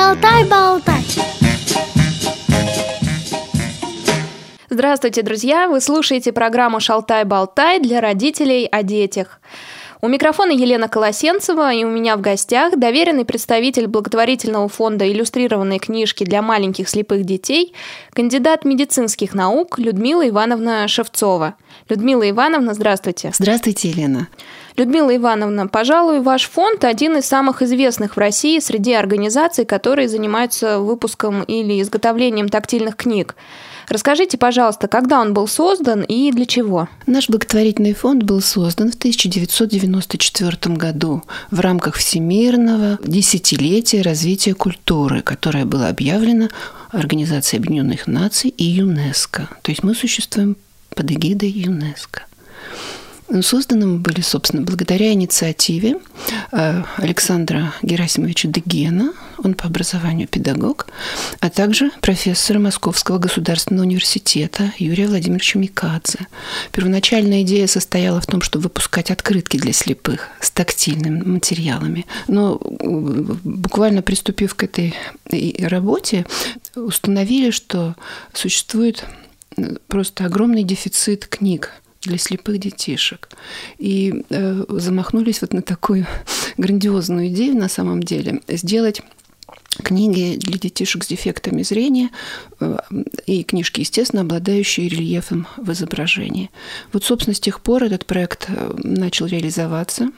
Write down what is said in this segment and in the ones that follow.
Шалтай-болтай Здравствуйте, друзья! Вы слушаете программу «Шалтай-болтай» для родителей о детях. У микрофона Елена Колосенцева, и у меня в гостях доверенный представитель благотворительного фонда иллюстрированной книжки для маленьких слепых детей, кандидат медицинских наук Людмила Ивановна Шевцова. Людмила Ивановна, здравствуйте. Здравствуйте, Елена. Людмила Ивановна, пожалуй, ваш фонд один из самых известных в России среди организаций, которые занимаются выпуском или изготовлением тактильных книг. Расскажите, пожалуйста, когда он был создан и для чего? Наш благотворительный фонд был создан в 1994 году в рамках Всемирного десятилетия развития культуры, которое было объявлено Организацией Объединенных Наций и ЮНЕСКо. То есть мы существуем под эгидой ЮНЕСКо. Созданы мы были, собственно, благодаря инициативе э, Александра Герасимовича Дегена, он по образованию педагог, а также профессора Московского государственного университета Юрия Владимировича Микадзе. Первоначальная идея состояла в том, чтобы выпускать открытки для слепых с тактильными материалами. Но э, буквально приступив к этой работе, установили, что существует э, просто огромный дефицит книг для слепых детишек. И э, замахнулись вот на такую грандиозную идею на самом деле сделать книги для детишек с дефектами зрения э, и книжки, естественно, обладающие рельефом в изображении. Вот, собственно, с тех пор этот проект э, начал реализоваться.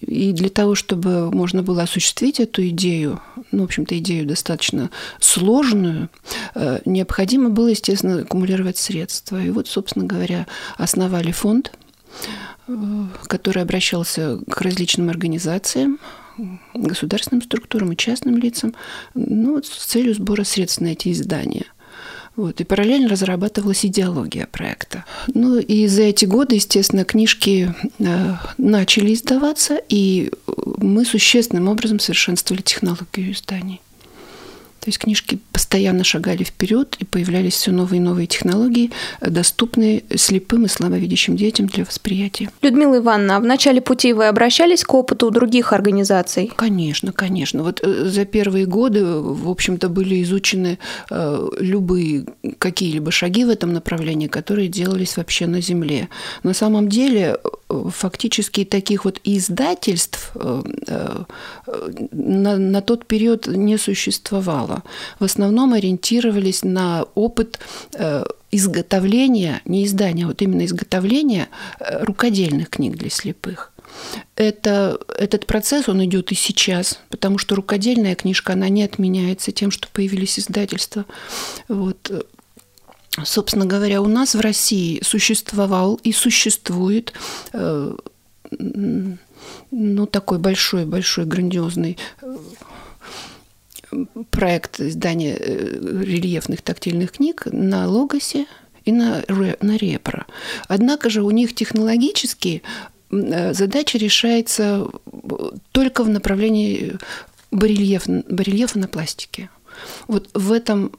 И для того, чтобы можно было осуществить эту идею, ну, в общем-то, идею достаточно сложную, э, необходимо было, естественно, аккумулировать средства. И вот, собственно говоря, основали фонд, э, который обращался к различным организациям, государственным структурам и частным лицам ну, с целью сбора средств на эти издания – вот, и параллельно разрабатывалась идеология проекта. Ну и за эти годы, естественно, книжки э, начали издаваться, и мы существенным образом совершенствовали технологию изданий. То есть книжки постоянно шагали вперед, и появлялись все новые и новые технологии, доступные слепым и слабовидящим детям для восприятия. Людмила Ивановна, а в начале пути вы обращались к опыту других организаций? Конечно, конечно. Вот э, за первые годы, в общем-то, были изучены э, любые какие-либо шаги в этом направлении, которые делались вообще на Земле. На самом деле, э, фактически таких вот издательств на, на тот период не существовало в основном ориентировались на опыт э, изготовления, не издания, а вот именно изготовления э, рукодельных книг для слепых. Это, этот процесс, он идет и сейчас, потому что рукодельная книжка, она не отменяется тем, что появились издательства. Вот. Собственно говоря, у нас в России существовал и существует э, ну, такой большой-большой грандиозный проект издания э, рельефных тактильных книг на Логосе и на, на Репро. Однако же у них технологически э, задача решается только в направлении барельеф, барельефа на пластике. Вот в этом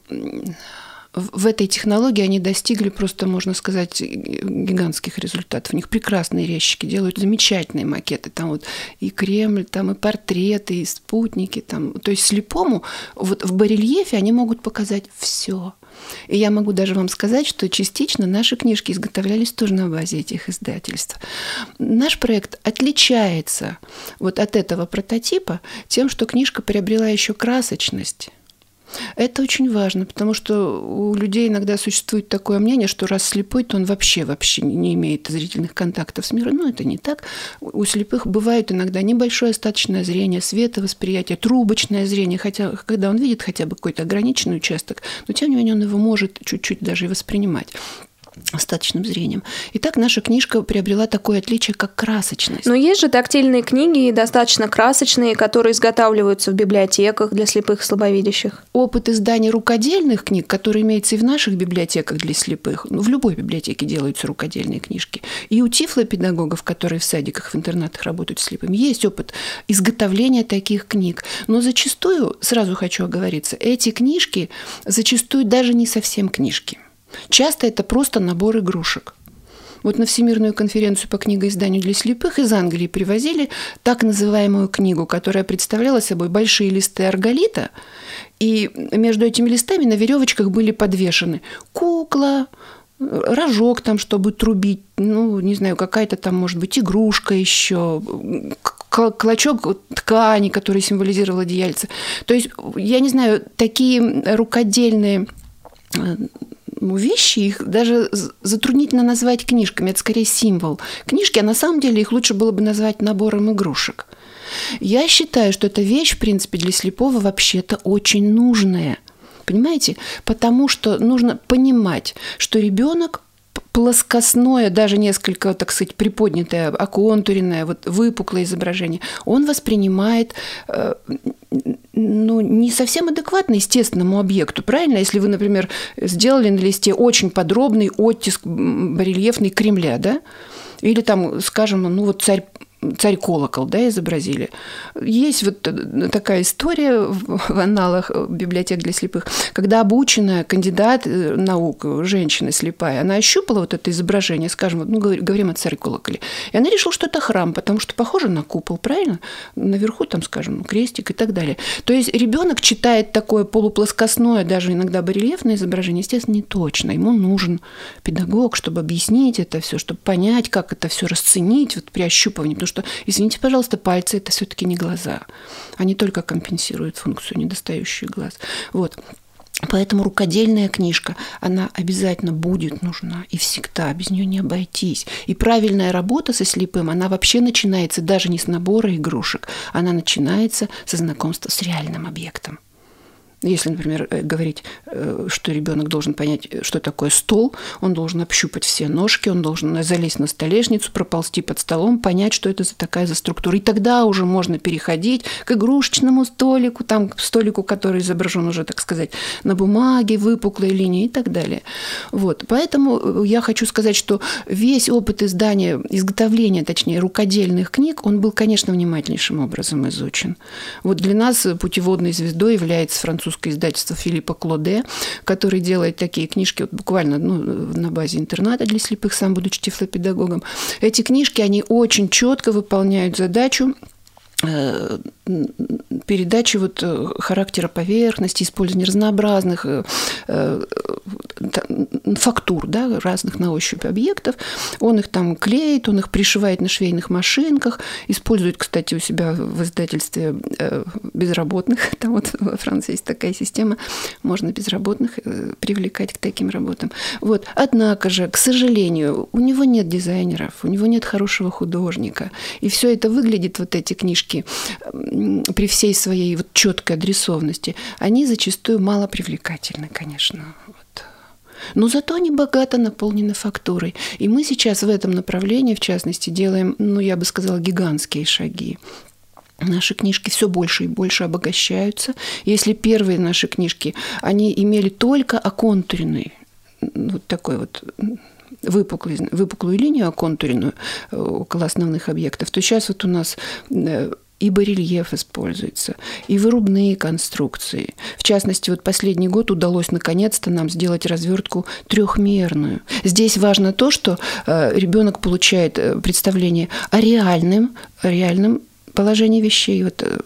в этой технологии они достигли просто, можно сказать, гигантских результатов. У них прекрасные резчики, делают замечательные макеты. Там вот и Кремль, там и портреты, и спутники. Там. То есть слепому вот в барельефе они могут показать все. И я могу даже вам сказать, что частично наши книжки изготовлялись тоже на базе этих издательств. Наш проект отличается вот от этого прототипа тем, что книжка приобрела еще красочность это очень важно, потому что у людей иногда существует такое мнение, что раз слепой, то он вообще вообще не имеет зрительных контактов с миром. Но это не так. У слепых бывает иногда небольшое остаточное зрение, световосприятие, трубочное зрение, хотя когда он видит хотя бы какой-то ограниченный участок, но тем не менее он его может чуть-чуть даже и воспринимать остаточным зрением. Итак, наша книжка приобрела такое отличие, как красочность. Но есть же тактильные книги, достаточно красочные, которые изготавливаются в библиотеках для слепых и слабовидящих. Опыт издания рукодельных книг, который имеется и в наших библиотеках для слепых, ну, в любой библиотеке делаются рукодельные книжки, и у тифлопедагогов, которые в садиках, в интернатах работают с слепыми, есть опыт изготовления таких книг. Но зачастую, сразу хочу оговориться, эти книжки зачастую даже не совсем книжки – Часто это просто набор игрушек. Вот на Всемирную конференцию по книгоизданию для слепых из Англии привозили так называемую книгу, которая представляла собой большие листы арголита, и между этими листами на веревочках были подвешены кукла, рожок там, чтобы трубить, ну, не знаю, какая-то там, может быть, игрушка еще, клочок ткани, который символизировал одеяльце. То есть, я не знаю, такие рукодельные э, вещи, их даже затруднительно назвать книжками, это скорее символ книжки, а на самом деле их лучше было бы назвать набором игрушек. Я считаю, что эта вещь, в принципе, для слепого вообще-то очень нужная. Понимаете? Потому что нужно понимать, что ребенок плоскостное, даже несколько, так сказать, приподнятое, оконтуренное, вот выпуклое изображение, он воспринимает э, ну, не совсем адекватно естественному объекту, правильно? Если вы, например, сделали на листе очень подробный оттиск барельефный Кремля, да? Или там, скажем, ну вот царь царь колокол, да, изобразили. Есть вот такая история в аналах библиотек для слепых, когда обученная кандидат э, наук, женщина слепая, она ощупала вот это изображение, скажем, ну, говорим о царе колоколе, и она решила, что это храм, потому что похоже на купол, правильно? Наверху там, скажем, крестик и так далее. То есть ребенок читает такое полуплоскостное, даже иногда барельефное изображение, естественно, не точно. Ему нужен педагог, чтобы объяснить это все, чтобы понять, как это все расценить вот при ощупывании, потому что, извините, пожалуйста, пальцы это все-таки не глаза. Они только компенсируют функцию недостающих глаз. Вот. Поэтому рукодельная книжка, она обязательно будет нужна и всегда, без нее не обойтись. И правильная работа со слепым, она вообще начинается даже не с набора игрушек, она начинается со знакомства с реальным объектом. Если, например, э, говорить, э, что ребенок должен понять, что такое стол, он должен общупать все ножки, он должен залезть на столешницу, проползти под столом, понять, что это за такая за структура. И тогда уже можно переходить к игрушечному столику, там, к столику, который изображен уже, так сказать, на бумаге, выпуклой линии и так далее. Вот. Поэтому э, я хочу сказать, что весь опыт издания, изготовления, точнее, рукодельных книг, он был, конечно, внимательнейшим образом изучен. Вот для нас путеводной звездой является французский французское издательство Филиппа Клоде, который делает такие книжки вот буквально ну, на базе интерната для слепых, сам будучи тифлопедагогом. Эти книжки, они очень четко выполняют задачу передачи вот э, характера поверхности, использования разнообразных э, фактур, да, разных на ощупь объектов. Он их там клеит, он их пришивает на швейных машинках, использует, кстати, у себя в издательстве безработных. Там вот во Франции есть такая система, можно безработных привлекать к таким работам. Вот. Однако же, к сожалению, у него нет дизайнеров, у него нет хорошего художника. И все это выглядит, вот эти книжки, книжки при всей своей вот четкой адресованности, они зачастую мало привлекательны, конечно. Вот. Но зато они богато наполнены фактурой. И мы сейчас в этом направлении, в частности, делаем, ну, я бы сказала, гигантские шаги. Наши книжки все больше и больше обогащаются. Если первые наши книжки, они имели только оконтуренный, вот такой вот выпуклый, выпуклую линию оконтуренную э, около основных объектов, то сейчас вот у нас э, и барельеф используется, и вырубные конструкции. В частности, вот последний год удалось наконец-то нам сделать развертку трехмерную. Здесь важно то, что э, ребенок получает представление о реальном, реальном положение вещей, вот, э,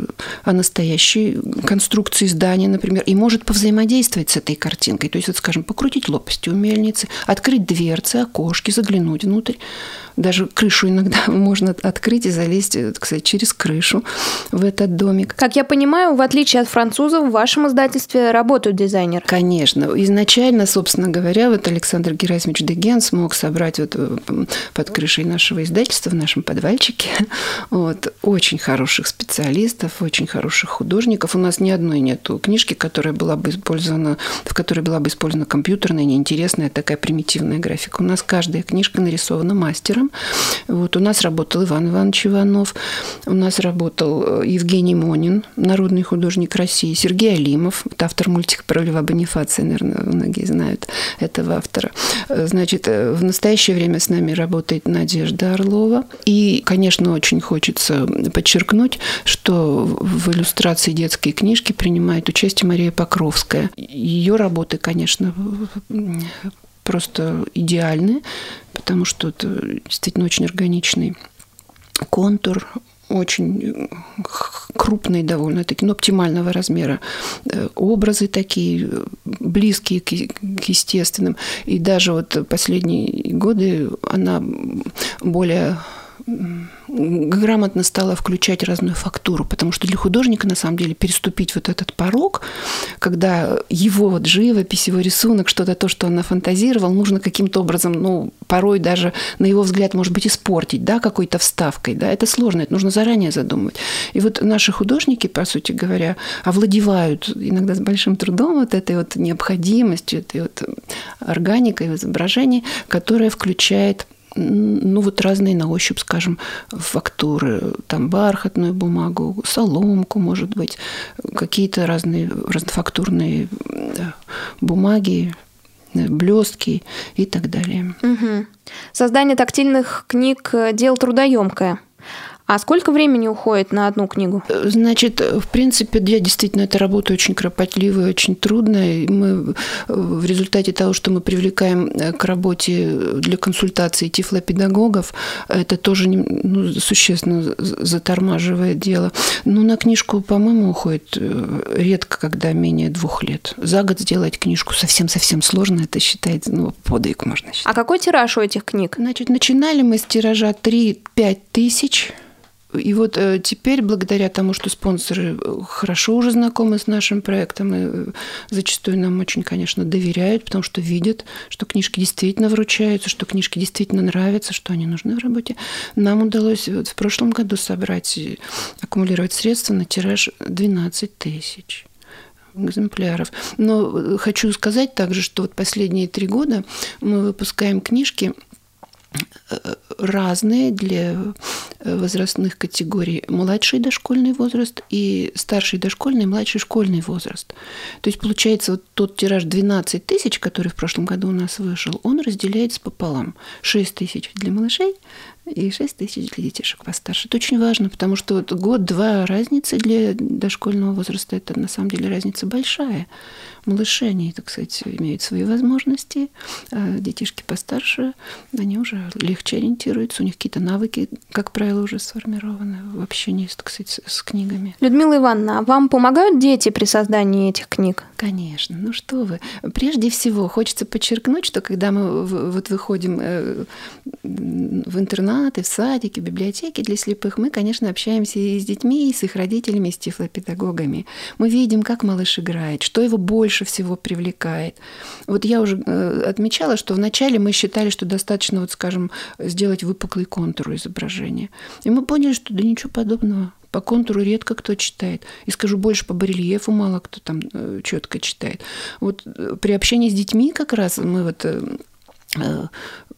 о настоящей конструкции здания, например, и может повзаимодействовать с этой картинкой. То есть, вот, скажем, покрутить лопасти у мельницы, открыть дверцы, окошки, заглянуть внутрь. Даже крышу иногда можно открыть и залезть, э, сказать, через крышу в этот домик. Как я понимаю, в отличие от французов, в вашем издательстве работают дизайнеры. Конечно. Изначально, собственно говоря, вот Александр Герасимович Деген смог собрать вот э, под крышей нашего издательства, в нашем подвальчике, вот, очень хороших специалистов, очень хороших художников. У нас ни одной нету книжки, которая была бы использована, в которой была бы использована компьютерная, неинтересная такая примитивная графика. У нас каждая книжка нарисована мастером. Вот у нас работал Иван Иванович Иванов, у нас работал э, Евгений Монин, народный художник России, Сергей Алимов, вот автор мультика про Льва Бонифация, наверное, многие знают этого автора. Э, значит, э, в настоящее время с нами работает Надежда Орлова. И, конечно, очень хочется подчеркнуть, что в иллюстрации детской книжки принимает участие Мария Покровская. Ее работы, конечно, просто идеальны, потому что это действительно очень органичный контур, очень крупные довольно-таки, но оптимального размера э, образы такие, близкие к естественным. И даже вот последние годы она более грамотно стала включать разную фактуру, потому что для художника, на самом деле, переступить вот этот порог, когда его вот живопись, его рисунок, что-то то, что он нафантазировал, нужно каким-то образом, ну, порой даже, на его взгляд, может быть, испортить, да, какой-то вставкой, да, это сложно, это нужно заранее задумывать. И вот наши художники, по сути говоря, овладевают иногда с большим трудом вот этой вот необходимостью, этой вот органикой в изображении, которая включает ну вот разные на ощупь, скажем, фактуры, там бархатную бумагу, соломку, может быть, какие-то разные разнофактурные бумаги, блестки и так далее. Угу. Создание тактильных книг – дело трудоемкое. А сколько времени уходит на одну книгу? Значит, в принципе, я действительно эта работа очень кропотливая, очень трудная. Мы в результате того, что мы привлекаем э, к работе для консультаций тифлопедагогов, это тоже ну, существенно затормаживает дело. Но на книжку, по-моему, уходит э, редко, когда менее двух лет. За год сделать книжку совсем-совсем сложно, это считается, ну, подвиг можно считать. А какой тираж у этих книг? Значит, начинали мы с тиража 3-5 тысяч – и вот э, теперь, благодаря тому, что спонсоры э, хорошо уже знакомы с нашим проектом, и э, зачастую нам очень, конечно, доверяют, потому что видят, что книжки действительно вручаются, что книжки действительно нравятся, что они нужны в работе, нам удалось вот в прошлом году собрать, аккумулировать средства на тираж 12 тысяч экземпляров. Но хочу сказать также, что вот последние три года мы выпускаем книжки разные для э, возрастных категорий. Младший дошкольный возраст и старший дошкольный, и младший школьный возраст. То есть, получается, вот тот тираж 12 тысяч, который в прошлом году у нас вышел, он разделяется пополам. 6 тысяч для малышей, и 6 тысяч для детишек постарше. Это очень важно, потому что вот год-два разницы для дошкольного возраста, это на самом деле разница большая. Малыши, они, так сказать, имеют свои возможности, а детишки постарше, они уже легче ориентируются, у них какие-то навыки, как правило, уже сформированы в общении, так сказать, с книгами. Людмила Ивановна, а вам помогают дети при создании этих книг? Конечно, ну что вы. Прежде всего, хочется подчеркнуть, что когда мы вот выходим э, в интернаты, в садики, в библиотеки для слепых, мы, конечно, общаемся и с детьми, и с их родителями, и с тифлопедагогами. Мы видим, как малыш играет, что его больше всего привлекает. Вот я уже э, отмечала, что вначале мы считали, что достаточно, вот, скажем, сделать выпуклый контур изображения. И мы поняли, что да ничего подобного. По контуру редко кто читает. И скажу больше, по барельефу мало кто там э, четко читает. Вот э, при общении с детьми как раз мы вот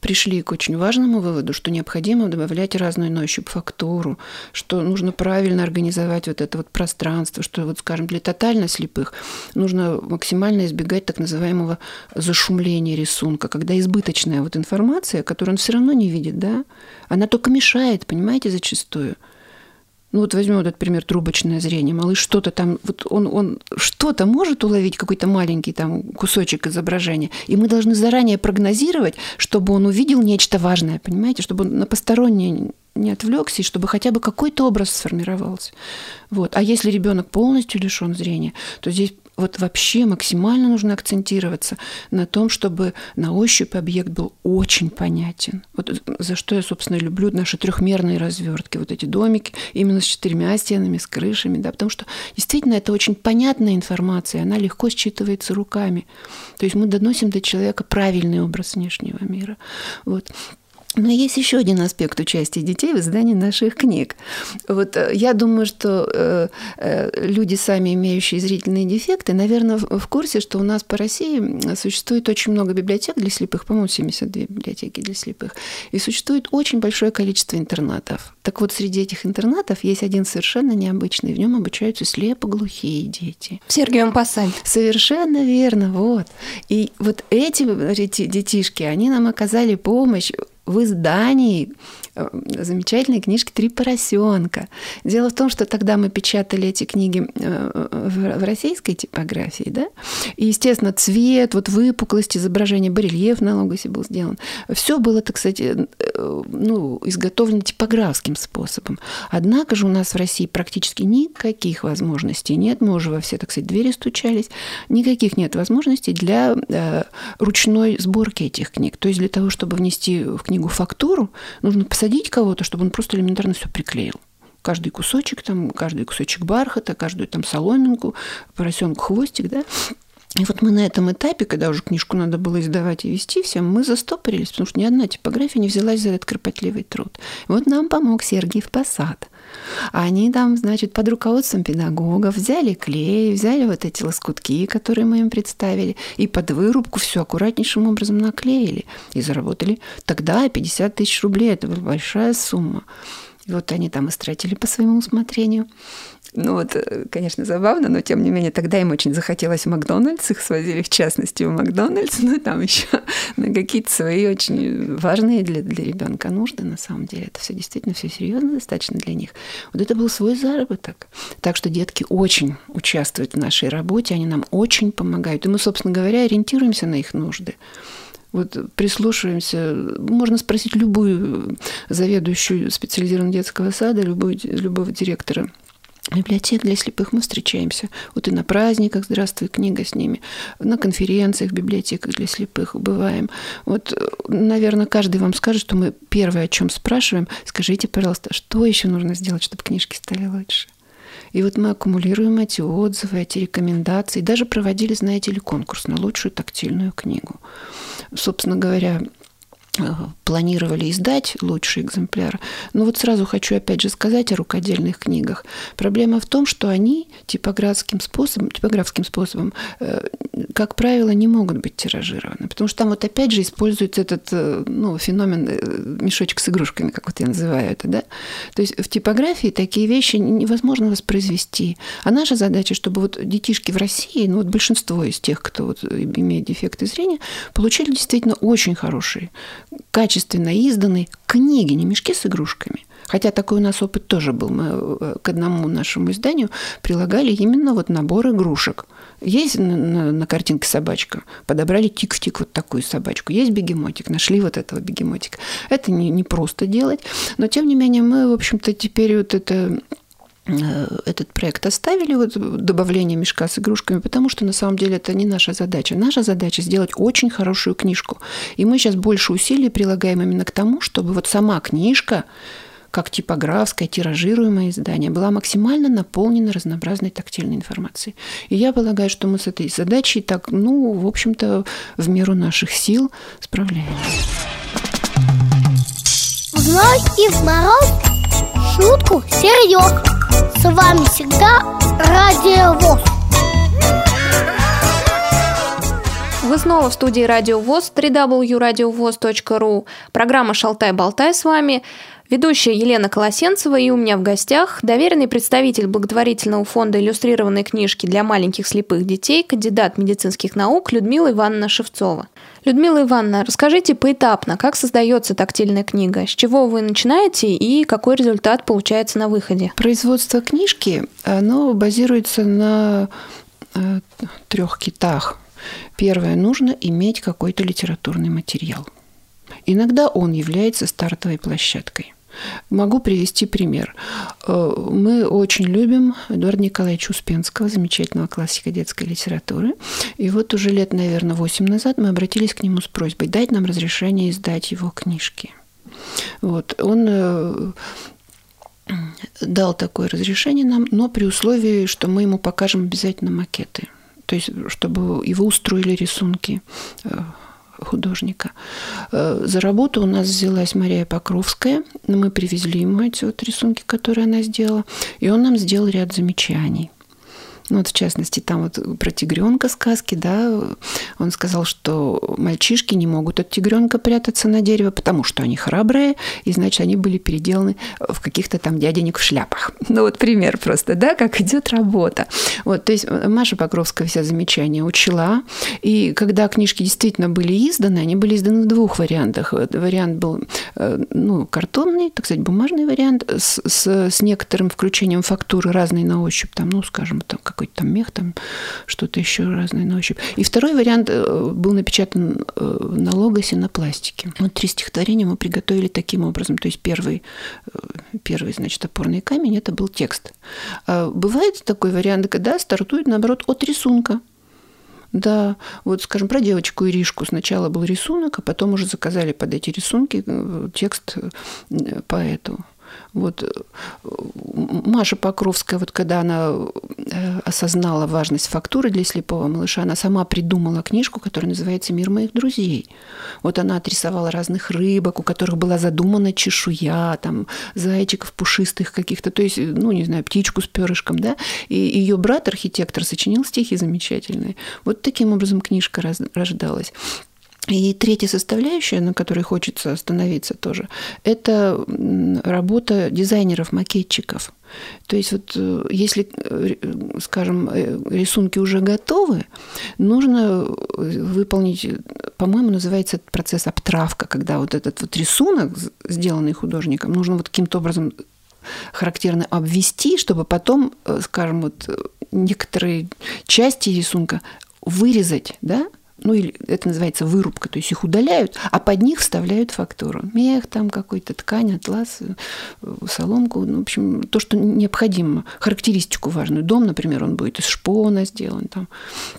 пришли к очень важному выводу, что необходимо добавлять разную на ощупь фактуру, что нужно правильно организовать вот это вот пространство, что вот, скажем, для тотально слепых нужно максимально избегать так называемого зашумления рисунка, когда избыточная вот информация, которую он все равно не видит, да, она только мешает, понимаете, зачастую. Ну вот возьмем этот пример трубочное зрение. Малыш что-то там, вот он, он что-то может уловить, какой-то маленький там кусочек изображения. И мы должны заранее прогнозировать, чтобы он увидел нечто важное, понимаете, чтобы он на постороннее не отвлекся, и чтобы хотя бы какой-то образ сформировался. Вот. А если ребенок полностью лишен зрения, то здесь вот вообще максимально нужно акцентироваться на том, чтобы на ощупь объект был очень понятен. Вот за что я, собственно, люблю наши трехмерные развертки, вот эти домики именно с четырьмя стенами, с крышами, да, потому что действительно это очень понятная информация, она легко считывается руками. То есть мы доносим до человека правильный образ внешнего мира. Вот. Но есть еще один аспект участия детей в издании наших книг. Вот э, я думаю, что э, э, люди, сами имеющие зрительные дефекты, наверное, в курсе, что у нас по России существует очень много библиотек для слепых, по-моему, 72 библиотеки для слепых, и существует очень большое количество интернатов. Так вот, среди этих интернатов есть один совершенно необычный, в нем обучаются слепоглухие дети. В Сергиевом Посаде. Совершенно верно, вот. И вот эти детишки, они нам оказали помощь в издании э, замечательной книжки «Три поросенка». Дело в том, что тогда мы печатали эти книги э, в российской типографии, да, и, естественно, цвет, вот выпуклость, изображение, барельеф на логосе был сделан. Все было, так сказать, э, ну, изготовлено типографским способом. Однако же у нас в России практически никаких возможностей нет. Мы уже во все, так сказать, двери стучались. Никаких нет возможностей для ручной сборки этих книг. То есть для того, чтобы внести в книгу фактуру, нужно посадить кого-то, чтобы он просто элементарно все приклеил каждый кусочек, там, каждый кусочек бархата, каждую там соломинку, поросенку хвостик, да. И вот мы на этом этапе, когда уже книжку надо было издавать и вести всем, мы застопорились, потому что ни одна типография не взялась за этот кропотливый труд. Вот нам помог Сергиев Посад. Они там, значит, под руководством педагогов взяли клей, взяли вот эти лоскутки, которые мы им представили, и под вырубку все аккуратнейшим образом наклеили. И заработали тогда 50 тысяч рублей. Это была большая сумма. И вот они там истратили по своему усмотрению. Ну вот, э, конечно, забавно, но тем не менее тогда им очень захотелось в Макдональдс, их свозили в частности в Макдональдс, ну там еще на какие-то свои очень важные для, для ребенка нужды, на самом деле. Это все действительно все серьезно достаточно для них. Вот это был свой заработок. Так что детки очень участвуют в нашей работе, они нам очень помогают. И мы, собственно говоря, ориентируемся на их нужды. Вот прислушиваемся, можно спросить любую заведующую специализированного детского сада, любой, любого директора библиотек для слепых мы встречаемся. Вот и на праздниках «Здравствуй, книга» с ними, на конференциях, библиотеках для слепых бываем. Вот, наверное, каждый вам скажет, что мы первое, о чем спрашиваем, скажите, пожалуйста, что еще нужно сделать, чтобы книжки стали лучше? И вот мы аккумулируем эти отзывы, эти рекомендации. Даже проводили, знаете ли, конкурс на лучшую тактильную книгу. Собственно говоря, планировали издать лучший экземпляр. Но вот сразу хочу опять же сказать о рукодельных книгах. Проблема в том, что они типографским способом, типографским способом, э, как правило, не могут быть тиражированы. Потому что там вот опять же используется этот э, ну, феномен э, мешочек с игрушками, как вот я называю это. Да? То есть в типографии такие вещи невозможно воспроизвести. А наша задача, чтобы вот детишки в России, ну вот большинство из тех, кто вот имеет дефекты зрения, получили действительно очень хорошие качественно изданные книги, не мешки с игрушками. Хотя такой у нас опыт тоже был. Мы э, к одному нашему изданию прилагали именно вот набор игрушек. Есть на, на, на картинке собачка, подобрали тик в тик вот такую собачку. Есть бегемотик, нашли вот этого бегемотика. Это не, не просто делать, но тем не менее мы, в общем-то, теперь вот это этот проект оставили, вот добавление мешка с игрушками, потому что на самом деле это не наша задача. Наша задача сделать очень хорошую книжку. И мы сейчас больше усилий прилагаем именно к тому, чтобы вот сама книжка, как типографское, тиражируемое издание, была максимально наполнена разнообразной тактильной информацией. И я полагаю, что мы с этой задачей так, ну, в общем-то, в меру наших сил справляемся. В ночь и в мороз шутку серьез. Вами всегда Радио ВОЗ. Вы снова в студии Радио ВОЗ, www.radiovoz.ru. Программа «Шалтай-болтай» с вами. Ведущая Елена Колосенцева и у меня в гостях доверенный представитель благотворительного фонда иллюстрированной книжки для маленьких слепых детей, кандидат медицинских наук Людмила Ивановна Шевцова. Людмила Ивановна, расскажите поэтапно, как создается тактильная книга, с чего вы начинаете и какой результат получается на выходе? Производство книжки, оно базируется на э, трех китах. Первое, нужно иметь какой-то литературный материал. Иногда он является стартовой площадкой. Могу привести пример. Э, мы очень любим Эдуарда Николаевича Успенского, замечательного классика детской литературы. И вот уже лет, наверное, 8 назад мы обратились к нему с просьбой дать нам разрешение издать его книжки. Вот. Он э, дал такое разрешение нам, но при условии, что мы ему покажем обязательно макеты. То есть, чтобы его устроили рисунки э, художника. Э, за работу у нас взялась Мария Покровская. Мы привезли ему эти вот рисунки, которые она сделала. И он нам сделал ряд замечаний. Ну, вот в частности, там вот про тигренка сказки, да, он сказал, что мальчишки не могут от тигренка прятаться на дерево, потому что они храбрые, и значит, они были переделаны в каких-то там дяденек в шляпах. Ну, вот пример просто, да, как идет работа. Вот, то есть Маша Покровская все замечания учла, и когда книжки действительно были изданы, они были изданы в двух вариантах. Вариант был, э, ну, картонный, так сказать, бумажный вариант с, с, с некоторым включением фактуры разной на ощупь, там, ну, скажем, там какой-то там мех, там что-то еще разное на ощупь. И второй вариант э, был напечатан э, на логосе на пластике. Вот три стихотворения мы приготовили таким образом. То есть первый, первый значит, опорный камень – это был текст. А бывает такой вариант, когда стартует, наоборот, от рисунка. Да, вот, скажем, про девочку Иришку. Сначала был рисунок, а потом уже заказали под эти рисунки э, текст э, поэту. Вот э, Маша Покровская, вот когда она э, осознала важность фактуры для слепого малыша, она сама придумала книжку, которая называется «Мир моих друзей». Вот она отрисовала разных рыбок, у которых была задумана чешуя, там, зайчиков пушистых каких-то, то есть, ну, не знаю, птичку с перышком, да, и ее брат, архитектор, сочинил стихи замечательные. Вот таким образом книжка рождалась. И третья составляющая, на которой хочется остановиться тоже, это работа дизайнеров-макетчиков. То есть вот э, если, э, скажем, э, рисунки уже готовы, нужно выполнить, по-моему, называется этот процесс обтравка, когда вот этот вот рисунок, сделанный художником, нужно вот каким-то образом характерно обвести, чтобы потом, скажем, вот некоторые части рисунка вырезать, да, ну или это называется вырубка, то есть их удаляют, а под них вставляют фактуру. Мех там какой-то, ткань, атлас, э, соломку, ну, в общем, то, что необходимо, характеристику важную. Дом, например, он будет из шпона сделан, там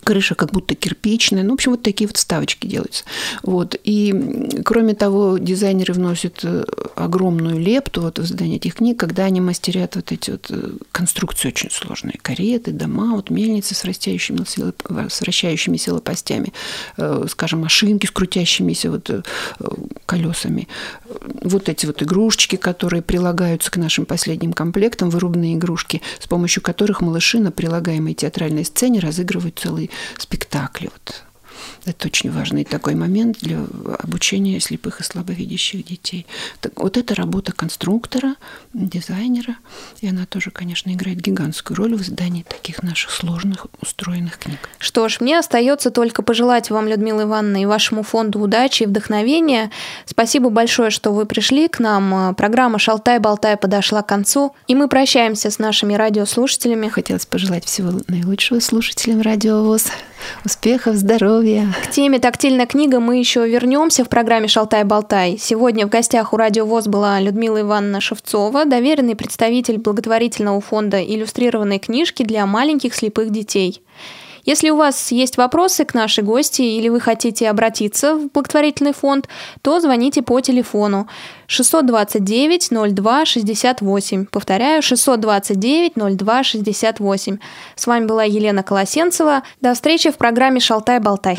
крыша как будто кирпичная, ну, в общем, вот такие вот вставочки делаются. Вот. И, кроме того, дизайнеры вносят э, огромную лепту вот в создание этих книг, когда они мастерят вот эти вот э, конструкции очень сложные, кареты, дома, вот мельницы с с вращающимися лопастями – скажем, машинки с крутящимися вот э, колесами. Вот эти вот игрушечки, которые прилагаются к нашим последним комплектам, вырубные игрушки, с помощью которых малыши на прилагаемой театральной сцене разыгрывают целый спектакль. Вот это очень важный такой момент для обучения слепых и слабовидящих детей. Так, вот это работа конструктора, дизайнера, и она тоже, конечно, играет гигантскую роль в издании таких наших сложных устроенных книг. Что ж, мне остается только пожелать вам, Людмила Ивановна, и вашему фонду удачи и вдохновения. Спасибо большое, что вы пришли к нам. Программа «Шалтай-болтай» подошла к концу, и мы прощаемся с нашими радиослушателями. Хотелось пожелать всего наилучшего слушателям Радио ВОЗ. Успехов, здоровья. К теме «Тактильная книга» мы еще вернемся в программе «Шалтай-болтай». Сегодня в гостях у Радио ВОЗ была Людмила Ивановна Шевцова, доверенный представитель благотворительного фонда иллюстрированной книжки для маленьких слепых детей. Если у вас есть вопросы к нашей гости или вы хотите обратиться в благотворительный фонд, то звоните по телефону 629 02 68. Повторяю, 629 02 68. С вами была Елена Колосенцева. До встречи в программе «Шалтай-болтай».